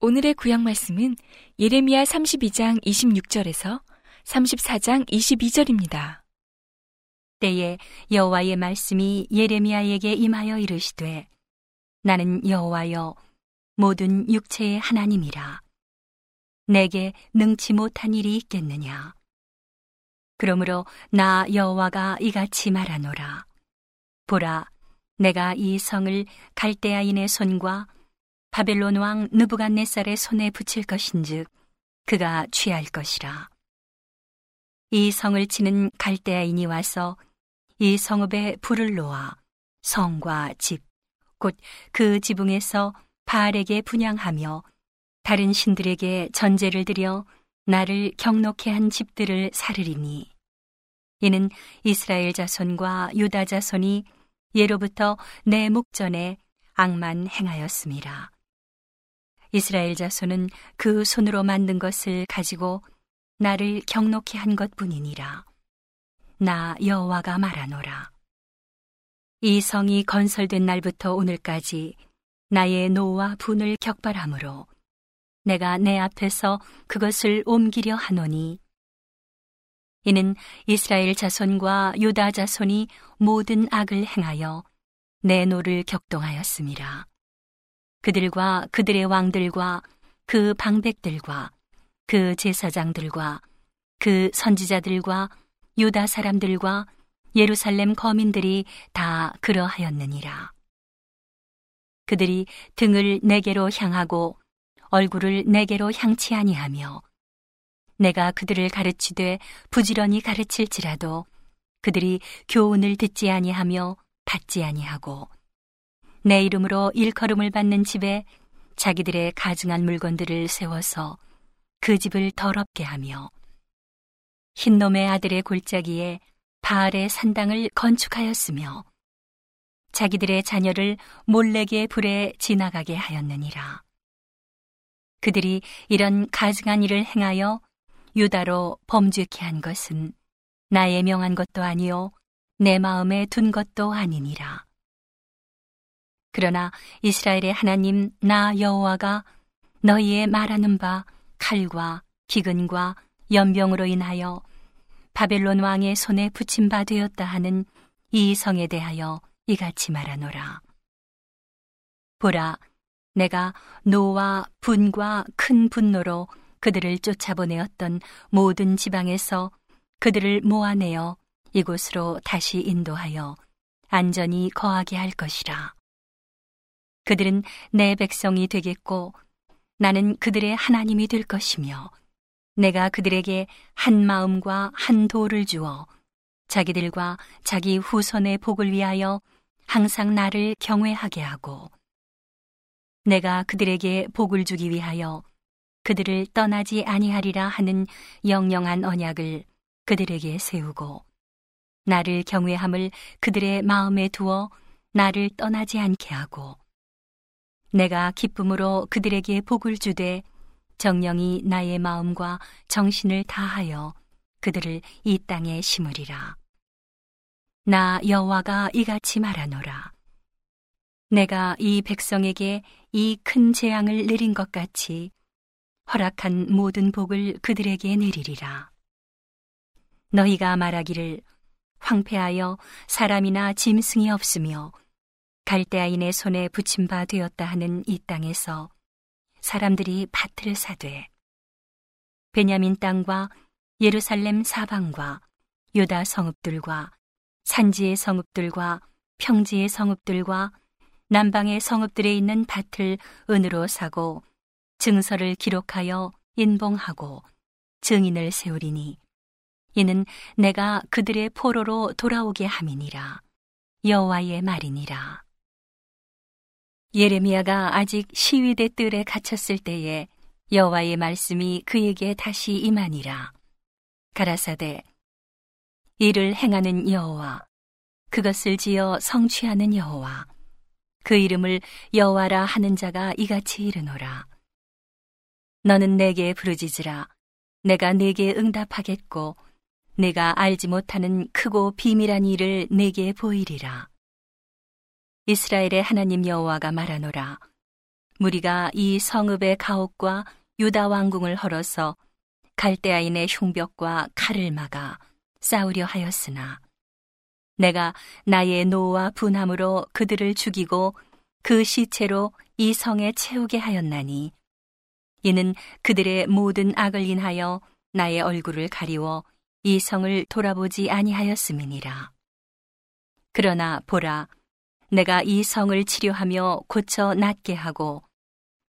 오늘의 구약 말씀은 예레미야 32장 26절에서 34장 22절입니다. 때에 여호와의 말씀이 예레미야에게 임하여 이르시되 나는 여호와여 모든 육체의 하나님이라 내게 능치 못한 일이 있겠느냐? 그러므로 나 여호와가 이같이 말하노라. 보라 내가 이 성을 갈대아인의 손과 바벨론 왕 느부갓네살의 손에 붙일 것인즉 그가 취할 것이라. 이 성을 치는 갈대아인이 와서 이 성읍에 불을 놓아 성과 집, 곧 그 지붕에서 바알에게 분양하며 다른 신들에게 전제를 드려 나를 경록해 한 집들을 사르리니 이는 이스라엘 자손과 유다 자손이 예로부터 내 목전에 악만 행하였습니다. 이스라엘 자손은 그 손으로 만든 것을 가지고 나를 경록해 한 것뿐이니라. 나 여호와가 말하노라. 이 성이 건설된 날부터 오늘까지 나의 노와 분을 격발하므로 내가 내 앞에서 그것을 옮기려 하노니 이는 이스라엘 자손과 유다 자손이 모든 악을 행하여 내 노를 격동하였습니다. 그들과 그들의 왕들과 그 방백들과 그 제사장들과 그 선지자들과 유다 사람들과 예루살렘 거민들이 다 그러하였느니라. 그들이 등을 내게로 향하고 얼굴을 내게로 향치 아니하며 내가 그들을 가르치되 부지런히 가르칠지라도 그들이 교훈을 듣지 아니하며 받지 아니하고 내 이름으로 일컬음을 받는 집에 자기들의 가증한 물건들을 세워서 그 집을 더럽게 하며 흰놈의 아들의 골짜기에 바알의 산당을 건축하였으며 자기들의 자녀를 몰래게 불에 지나가게 하였느니라. 그들이 이런 가증한 일을 행하여 유다로 범죄케 한 것은 나의 명한 것도 아니요 내 마음에 둔 것도 아니니라. 그러나 이스라엘의 하나님 나 여호와가 너희의 말하는 바 칼과 기근과 연병으로 인하여 바벨론 왕의 손에 붙임 바 되었다 하는 이 성에 대하여 이같이 말하노라. 보라, 내가 노와 분과 큰 분노로 그들을 쫓아보내었던 모든 지방에서 그들을 모아내어 이곳으로 다시 인도하여 안전히 거하게 할 것이라. 그들은 내 백성이 되겠고 나는 그들의 하나님이 될 것이며 내가 그들에게 한 마음과 한 도를 주어 자기들과 자기 후손의 복을 위하여 항상 나를 경외하게 하고 내가 그들에게 복을 주기 위하여 그들을 떠나지 아니하리라 하는 영영한 언약을 그들에게 세우고 나를 경외함을 그들의 마음에 두어 나를 떠나지 않게 하고 내가 기쁨으로 그들에게 복을 주되 정령이 나의 마음과 정신을 다하여 그들을 이 땅에 심으리라. 나 여호와가 이같이 말하노라. 내가 이 백성에게 이 큰 재앙을 내린 것 같이 허락한 모든 복을 그들에게 내리리라. 너희가 말하기를 황폐하여 사람이나 짐승이 없으며 갈대아인의 손에 붙임 바 되었다 하는 이 땅에서 사람들이 밭을 사되 베냐민 땅과 예루살렘 사방과 유다 성읍들과 산지의 성읍들과 평지의 성읍들과 남방의 성읍들에 있는 밭을 은으로 사고 증서를 기록하여 인봉하고 증인을 세우리니 이는 내가 그들의 포로로 돌아오게 함이니라 여호와의 말이니라 예레미야가 아직 시위대 뜰에 갇혔을 때에 여호와의 말씀이 그에게 다시 임하니라. 가라사대 이를 행하는 여호와 그것을 지어 성취하는 여호와 그 이름을 여호와라 하는 자가 이같이 이르노라. 너는 내게 부르짖으라 내가 내게 응답하겠고 내가 알지 못하는 크고 비밀한 일을 내게 보이리라. 이스라엘의 하나님 여호와가 말하노라. 무리가 이 성읍의 가옥과 유다 왕궁을 헐어서 갈대아인의 흉벽과 칼을 막아 싸우려 하였으나 내가 나의 노와 분함으로 그들을 죽이고 그 시체로 이 성에 채우게 하였나니 이는 그들의 모든 악을 인하여 나의 얼굴을 가리워 이 성을 돌아보지 아니하였음이니라. 그러나 보라, 내가 이 성을 치료하며 고쳐 낫게 하고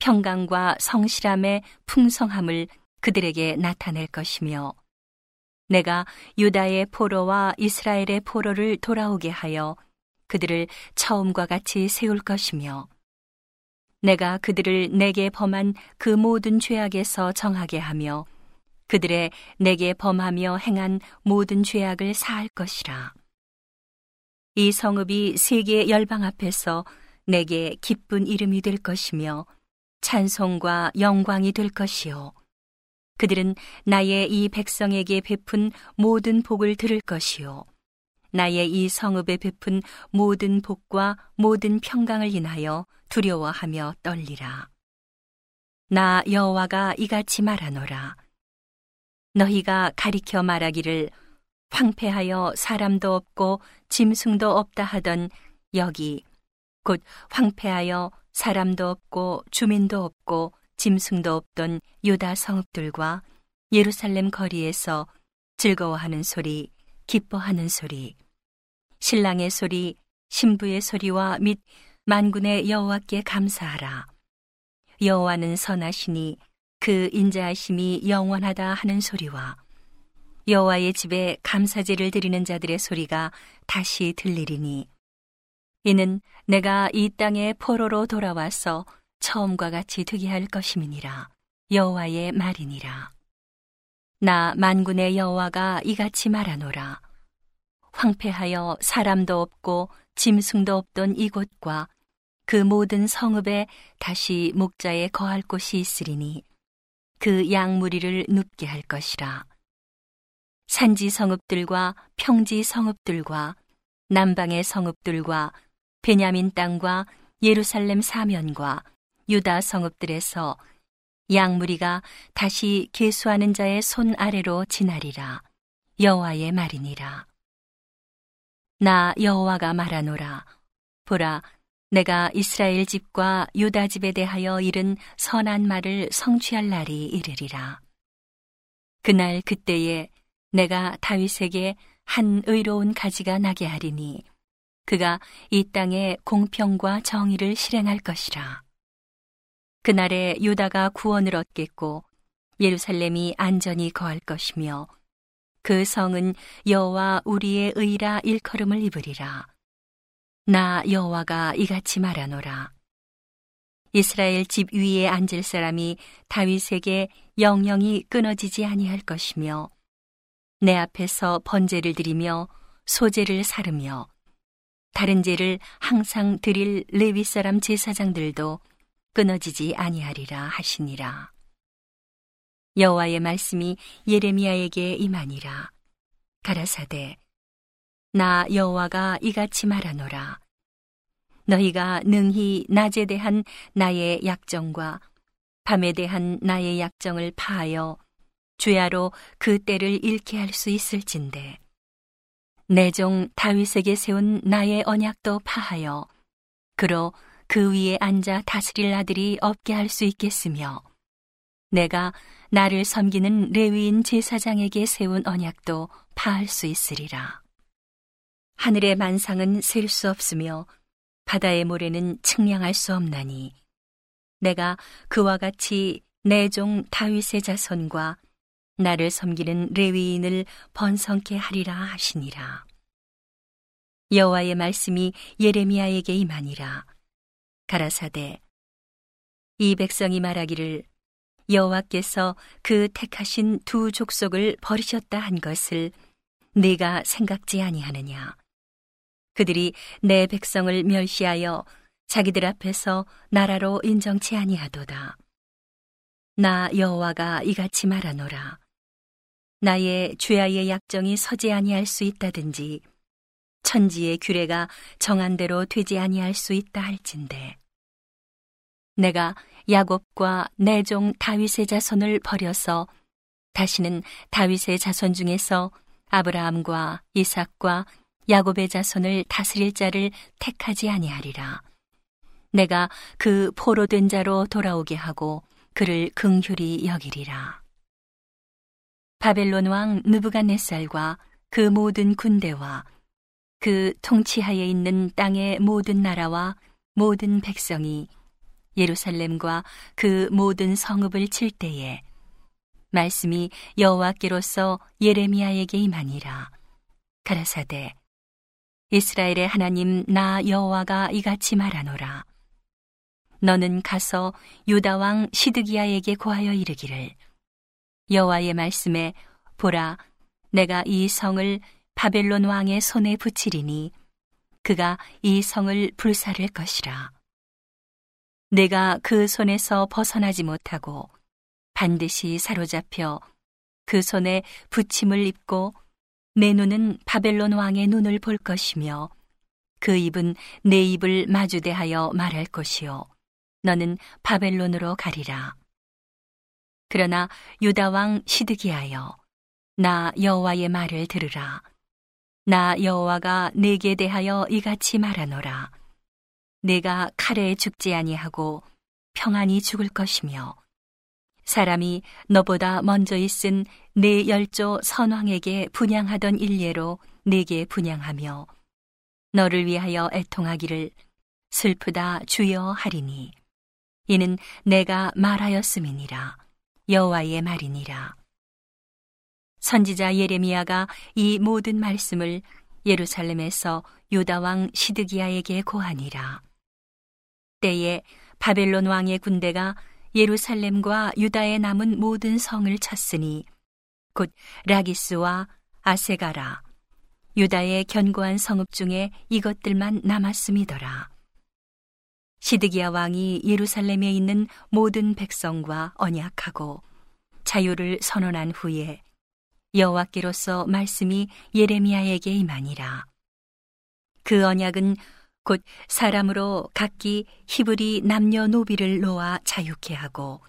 평강과 성실함의 풍성함을 그들에게 나타낼 것이며 내가 유다의 포로와 이스라엘의 포로를 돌아오게 하여 그들을 처음과 같이 세울 것이며 내가 그들을 내게 범한 그 모든 죄악에서 정하게 하며 그들의 내게 범하며 행한 모든 죄악을 사할 것이라. 이 성읍이 세계 열방 앞에서 내게 기쁜 이름이 될 것이며 찬송과 영광이 될 것이요. 그들은 나의 이 백성에게 베푼 모든 복을 들을 것이요. 나의 이 성읍에 베푼 모든 복과 모든 평강을 인하여 두려워하며 떨리라. 나 여호와가 이같이 말하노라. 너희가 가리켜 말하기를 황폐하여 사람도 없고 짐승도 없다 하던 여기 곧 황폐하여 사람도 없고 주민도 없고 짐승도 없던 유다 성읍들과 예루살렘 거리에서 즐거워하는 소리, 기뻐하는 소리, 신랑의 소리, 신부의 소리와 및 만군의 여호와께 감사하라. 여호와는 선하시니 그 인자하심이 영원하다 하는 소리와 여호와의 집에 감사제를 드리는 자들의 소리가 다시 들리리니 이는 내가 이 땅에 포로로 돌아와서 처음과 같이 되게 할 것임이니라. 여호와의 말이니라. 나 만군의 여호와가 이같이 말하노라. 황폐하여 사람도 없고 짐승도 없던 이곳과 그 모든 성읍에 다시 목자에 거할 곳이 있으리니 그 양무리를 눕게 할 것이라. 산지 성읍들과 평지 성읍들과 남방의 성읍들과 베냐민 땅과 예루살렘 사면과 유다 성읍들에서 양무리가 다시 계수하는 자의 손 아래로 지나리라. 여호와의 말이니라. 나 여호와가 말하노라. 보라, 내가 이스라엘 집과 유다 집에 대하여 이른 선한 말을 성취할 날이 이르리라. 그날 그때에 내가 다윗에게 한 의로운 가지가 나게 하리니 그가 이 땅에 공평과 정의를 실행할 것이라. 그날에 유다가 구원을 얻겠고 예루살렘이 안전히 거할 것이며 그 성은 여호와 우리의 의라 일컬음을 입으리라. 나 여호와가 이같이 말하노라. 이스라엘 집 위에 앉을 사람이 다윗에게 영영이 끊어지지 아니할 것이며 내 앞에서 번제를 드리며 소제를 사르며 다른 제를 항상 드릴 레위 사람 제사장들도 끊어지지 아니하리라 하시니라. 여호와의 말씀이 예레미야에게 임하니라. 가라사대 나 여호와가 이같이 말하노라. 너희가 능히 낮에 대한 나의 약정과 밤에 대한 나의 약정을 파하여 주야로 그 때를 잃게 할 수 있을진데 내 종 다윗에게 세운 나의 언약도 파하여 그로 그 위에 앉아 다스릴 아들이 없게 할 수 있겠으며 내가 나를 섬기는 레위인 제사장에게 세운 언약도 파할 수 있으리라. 하늘의 만상은 셀 수 없으며 바다의 모래는 측량할 수 없나니 내가 그와 같이 내 종 다윗의 자손과 나를 섬기는 레위인을 번성케 하리라 하시니라. 여호와의 말씀이 예레미야에게 임하니라. 가라사대 이 백성이 말하기를 여호와께서 그 택하신 두 족속을 버리셨다 한 것을 네가 생각지 아니하느냐. 그들이 내 백성을 멸시하여 자기들 앞에서 나라로 인정치 아니하도다. 나 여호와가 이같이 말하노라. 나의 죄아의 약정이 서지 아니할 수 있다든지 천지의 규례가 정한 대로 되지 아니할 수 있다 할진대 내가 야곱과 내 종 다윗의 자손을 버려서 다시는 다윗의 자손 중에서 아브라함과 이삭과 야곱의 자손을 다스릴 자를 택하지 아니하리라. 내가 그 포로된 자로 돌아오게 하고 그를 긍휼히 여기리라. 바벨론 왕 느부갓네살과 그 모든 군대와 그 통치하에 있는 땅의 모든 나라와 모든 백성이 예루살렘과 그 모든 성읍을 칠 때에 말씀이 여호와께로서 예레미야에게 임하니라. 가라사대 이스라엘의 하나님 나 여호와가 이같이 말하노라. 너는 가서 유다 왕 시드기야에게 고하여 이르기를 여호와의 말씀에 보라 내가 이 성을 바벨론 왕의 손에 붙이리니 그가 이 성을 불사를 것이라. 내가 그 손에서 벗어나지 못하고 반드시 사로잡혀 그 손에 붙임을 입고 내 눈은 바벨론 왕의 눈을 볼 것이며 그 입은 내 입을 마주대하여 말할 것이요. 너는 바벨론으로 가리라. 그러나 유다 왕 시드기하여 나 여호와의 말을 들으라. 나 여호와가 내게 대하여 이같이 말하노라 내가 칼에 죽지 아니하고 평안히 죽을 것이며 사람이 너보다 먼저 있은 내 열조 선왕에게 분양하던 일례로 내게 분양하며 너를 위하여 애통하기를 슬프다 주여 하리니 이는 내가 말하였음이니라. 여호와의 말이니라. 선지자 예레미야가 이 모든 말씀을 예루살렘에서 유다 왕 시드기야에게 고하니라 때에 바벨론 왕의 군대가 예루살렘과 유다에 남은 모든 성을 쳤으니 곧 라기스와 아세가라 유다의 견고한 성읍 중에 이것들만 남았음이더라. 시드기야 왕이 예루살렘에 있는 모든 백성과 언약하고 자유를 선언한 후에 여호와께로서 말씀이 예레미야에게 임하니라. 그 언약은 곧 사람으로 각기 히브리 남녀 노비를 놓아 자유케 하고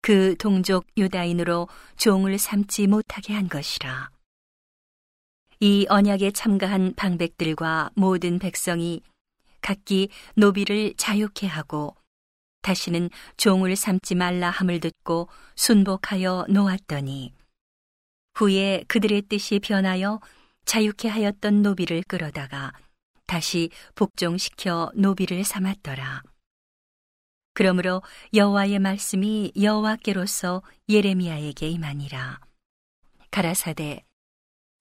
그 동족 유다인으로 종을 삼지 못하게 한 것이라. 이 언약에 참가한 방백들과 모든 백성이 각기 노비를 자유케 하고 다시는 종을 삼지 말라 함을 듣고 순복하여 놓았더니 후에 그들의 뜻이 변하여 자유케 하였던 노비를 끌어다가 다시 복종시켜 노비를 삼았더라. 그러므로 여호와의 말씀이 여호와께로서 예레미야에게 임하니라. 가라사대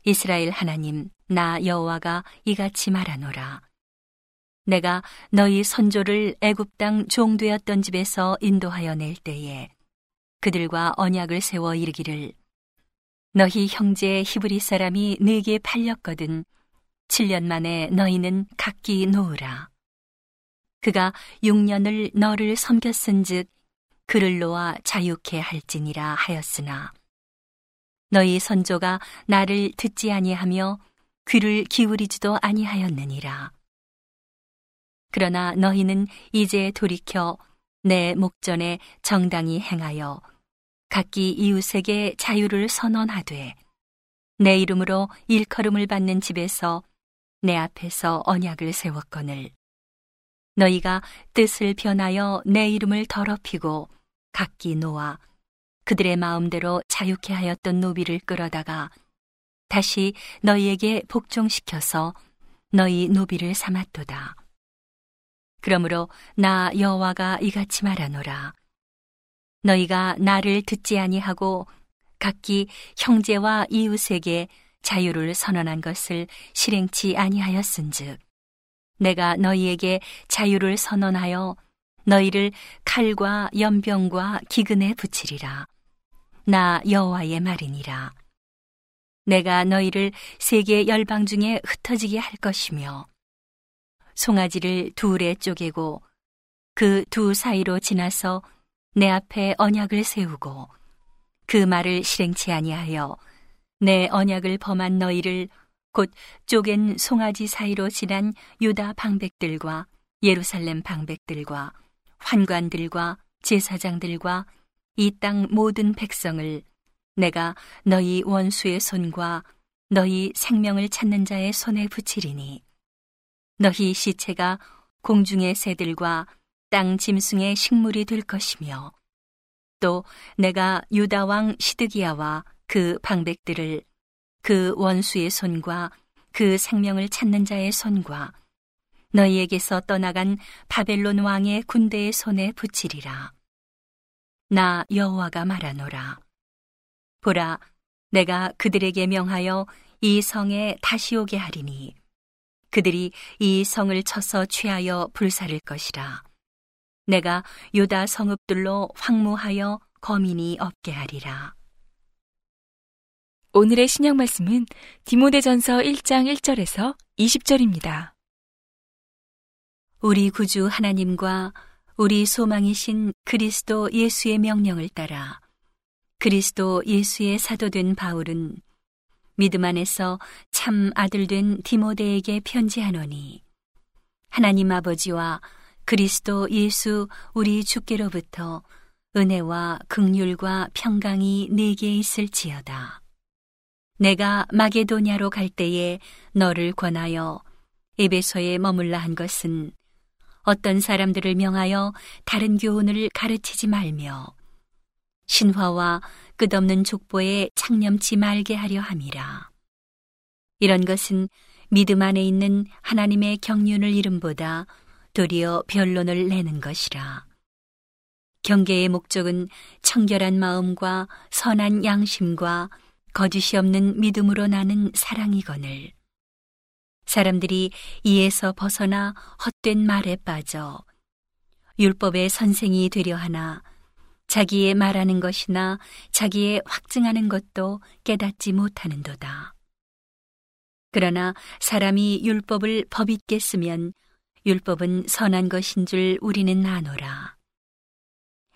이스라엘 하나님 나 여호와가 이같이 말하노라. 내가 너희 선조를 애굽 땅 종되었던 집에서 인도하여 낼 때에 그들과 언약을 세워 이르기를 너희 형제 히브리 사람이 네게 팔렸거든 7년 만에 너희는 각기 놓으라. 그가 6년을 너를 섬겼은즉 그를 놓아 자유케 할지니라 하였으나 너희 선조가 나를 듣지 아니하며 귀를 기울이지도 아니하였느니라. 그러나 너희는 이제 돌이켜 내 목전에 정당히 행하여 각기 이웃에게 자유를 선언하되 내 이름으로 일컬음을 받는 집에서 내 앞에서 언약을 세웠거늘 너희가 뜻을 변하여 내 이름을 더럽히고 각기 놓아 그들의 마음대로 자유케 하였던 노비를 끌어다가 다시 너희에게 복종시켜서 너희 노비를 삼았도다. 그러므로 나 여호와가 이같이 말하노라. 너희가 나를 듣지 아니하고 각기 형제와 이웃에게 자유를 선언한 것을 실행치 아니하였은즉 내가 너희에게 자유를 선언하여 너희를 칼과 연병과 기근에 붙이리라. 나 여호와의 말이니라. 내가 너희를 세계 열방 중에 흩어지게 할 것이며 송아지를 둘에 쪼개고 그 두 사이로 지나서 내 앞에 언약을 세우고 그 말을 실행치 아니하여 내 언약을 범한 너희를 곧 쪼갠 송아지 사이로 지난 유다 방백들과 예루살렘 방백들과 환관들과 제사장들과 이 땅 모든 백성을 내가 너희 원수의 손과 너희 생명을 찾는 자의 손에 붙이리니. 너희 시체가 공중의 새들과 땅 짐승의 식물이 될 것이며 또 내가 유다 왕 시드기야와 그 방백들을 그 원수의 손과 그 생명을 찾는 자의 손과 너희에게서 떠나간 바벨론 왕의 군대의 손에 붙이리라. 나 여호와가 말하노라. 보라, 내가 그들에게 명하여 이 성에 다시 오게 하리니 그들이 이 성을 쳐서 취하여 불사를 것이라. 내가 유다 성읍들로 황무하여 거민이 없게 하리라. 오늘의 신약 말씀은 디모데전서 1장 1절에서 20절입니다. 우리 구주 하나님과 우리 소망이신 그리스도 예수의 명령을 따라 그리스도 예수의 사도된 바울은 믿음 안에서 참 아들된 디모데에게 편지하노니 하나님 아버지와 그리스도 예수 우리 주께로부터 은혜와 극률과 평강이 내게 있을지어다. 내가 마게도냐로 갈 때에 너를 권하여 에베소에 머물라 한 것은 어떤 사람들을 명하여 다른 교훈을 가르치지 말며 신화와 끝없는 족보에 창념치 말게 하려 함이라. 이런 것은 믿음 안에 있는 하나님의 경륜을 이름보다 도리어 변론을 내는 것이라. 경계의 목적은 청결한 마음과 선한 양심과 거짓이 없는 믿음으로 나는 사랑이거늘. 사람들이 이에서 벗어나 헛된 말에 빠져 율법의 선생이 되려 하나 자기의 말하는 것이나 자기의 확증하는 것도 깨닫지 못하는도다. 그러나 사람이 율법을 법 있게 쓰면 율법은 선한 것인 줄 우리는 아노라.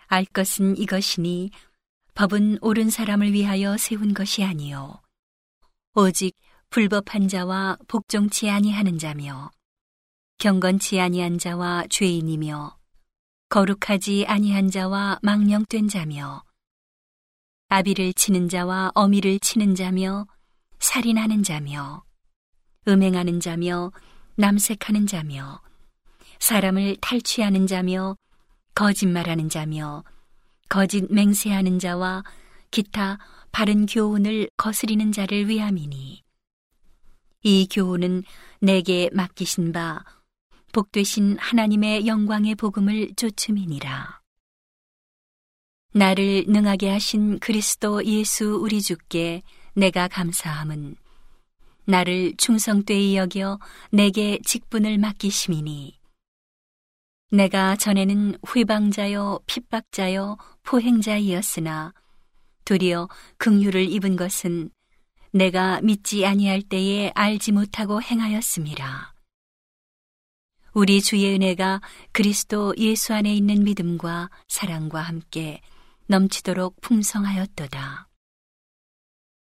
알 것은 이것이니 법은 옳은 사람을 위하여 세운 것이 아니요. 오직 불법한 자와 복종치 아니하는 자며 경건치 아니한 자와 죄인이며 거룩하지 아니한 자와 망령된 자며 아비를 치는 자와 어미를 치는 자며 살인하는 자며 음행하는 자며 남색하는 자며 사람을 탈취하는 자며 거짓말하는 자며 거짓 맹세하는 자와 기타 바른 교훈을 거스리는 자를 위함이니 이 교훈은 내게 맡기신 바 복되신 하나님의 영광의 복음을 쫓음이니라. 나를 능하게 하신 그리스도 예수 우리 주께 내가 감사함은 나를 충성되이 여겨 내게 직분을 맡기심이니 내가 전에는 회방자여 핍박자여 포행자이었으나 도리어 긍휼을 입은 것은 내가 믿지 아니할 때에 알지 못하고 행하였음이라. 우리 주의 은혜가 그리스도 예수 안에 있는 믿음과 사랑과 함께 넘치도록 풍성하였도다.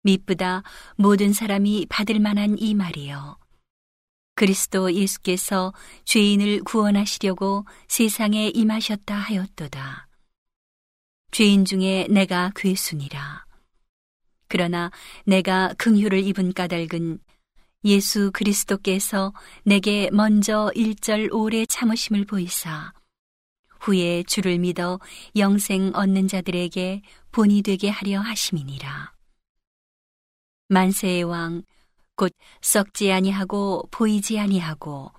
미쁘다 모든 사람이 받을 만한 이 말이여. 그리스도 예수께서 죄인을 구원하시려고 세상에 임하셨다 하였도다. 죄인 중에 내가 괴순이라. 그러나 내가 긍휼을 입은 까닭은 예수 그리스도께서 내게 먼저 일절 오래 참으심을 보이사 후에 주를 믿어 영생 얻는 자들에게 본이 되게 하려 하심이니라. 만세의 왕, 곧 썩지 아니하고 보이지 아니하고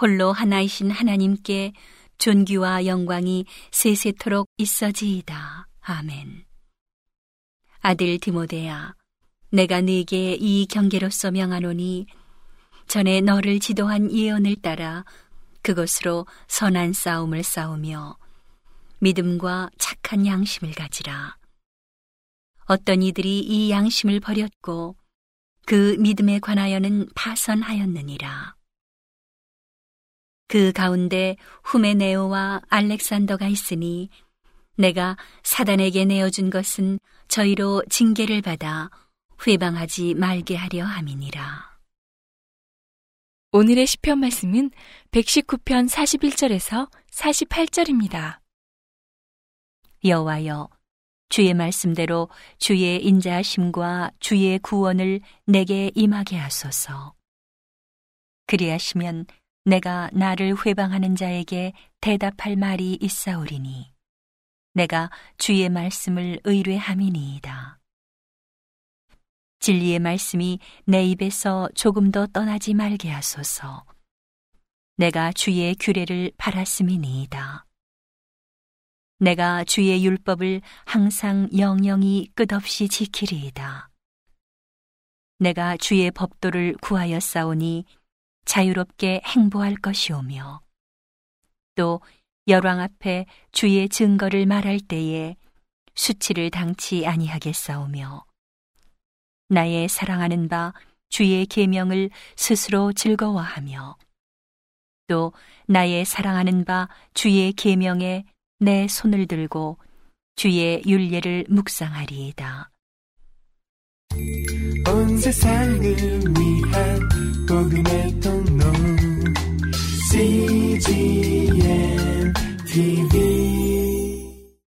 홀로 하나이신 하나님께 존귀와 영광이 세세토록 있어지이다. 아멘. 아들 디모데야, 내가 네게 이 경계로서 명하노니 전에 너를 지도한 예언을 따라 그것으로 선한 싸움을 싸우며 믿음과 착한 양심을 가지라. 어떤 이들이 이 양심을 버렸고 그 믿음에 관하여는 파선하였느니라. 그 가운데 후메네오와 알렉산더가 있으니 내가 사단에게 내어준 것은 저희로 징계를 받아 회방하지 말게 하려 함이니라. 오늘의 시편 말씀은 119편 41절에서 48절입니다. 여호와여 주의 말씀대로 주의 인자하심과 주의 구원을 내게 임하게 하소서. 그리하시면 내가 나를 회방하는 자에게 대답할 말이 있사오리니 내가 주의 말씀을 의뢰함이니이다. 진리의 말씀이 내 입에서 조금 더 떠나지 말게 하소서. 내가 주의 규례를 바랐음이니이다. 내가 주의 율법을 항상 영영이 끝없이 지키리이다. 내가 주의 법도를 구하여 싸우니 자유롭게 행보할 것이오며 또 열왕 앞에 주의 증거를 말할 때에 수치를 당치 아니하겠사오며 나의 사랑하는 바 주의 계명을 스스로 즐거워하며 또 나의 사랑하는 바 주의 계명에 내 손을 들고 주의 윤례를 묵상하리이다. 온 세상을 위한 복음의 통로 CGM TV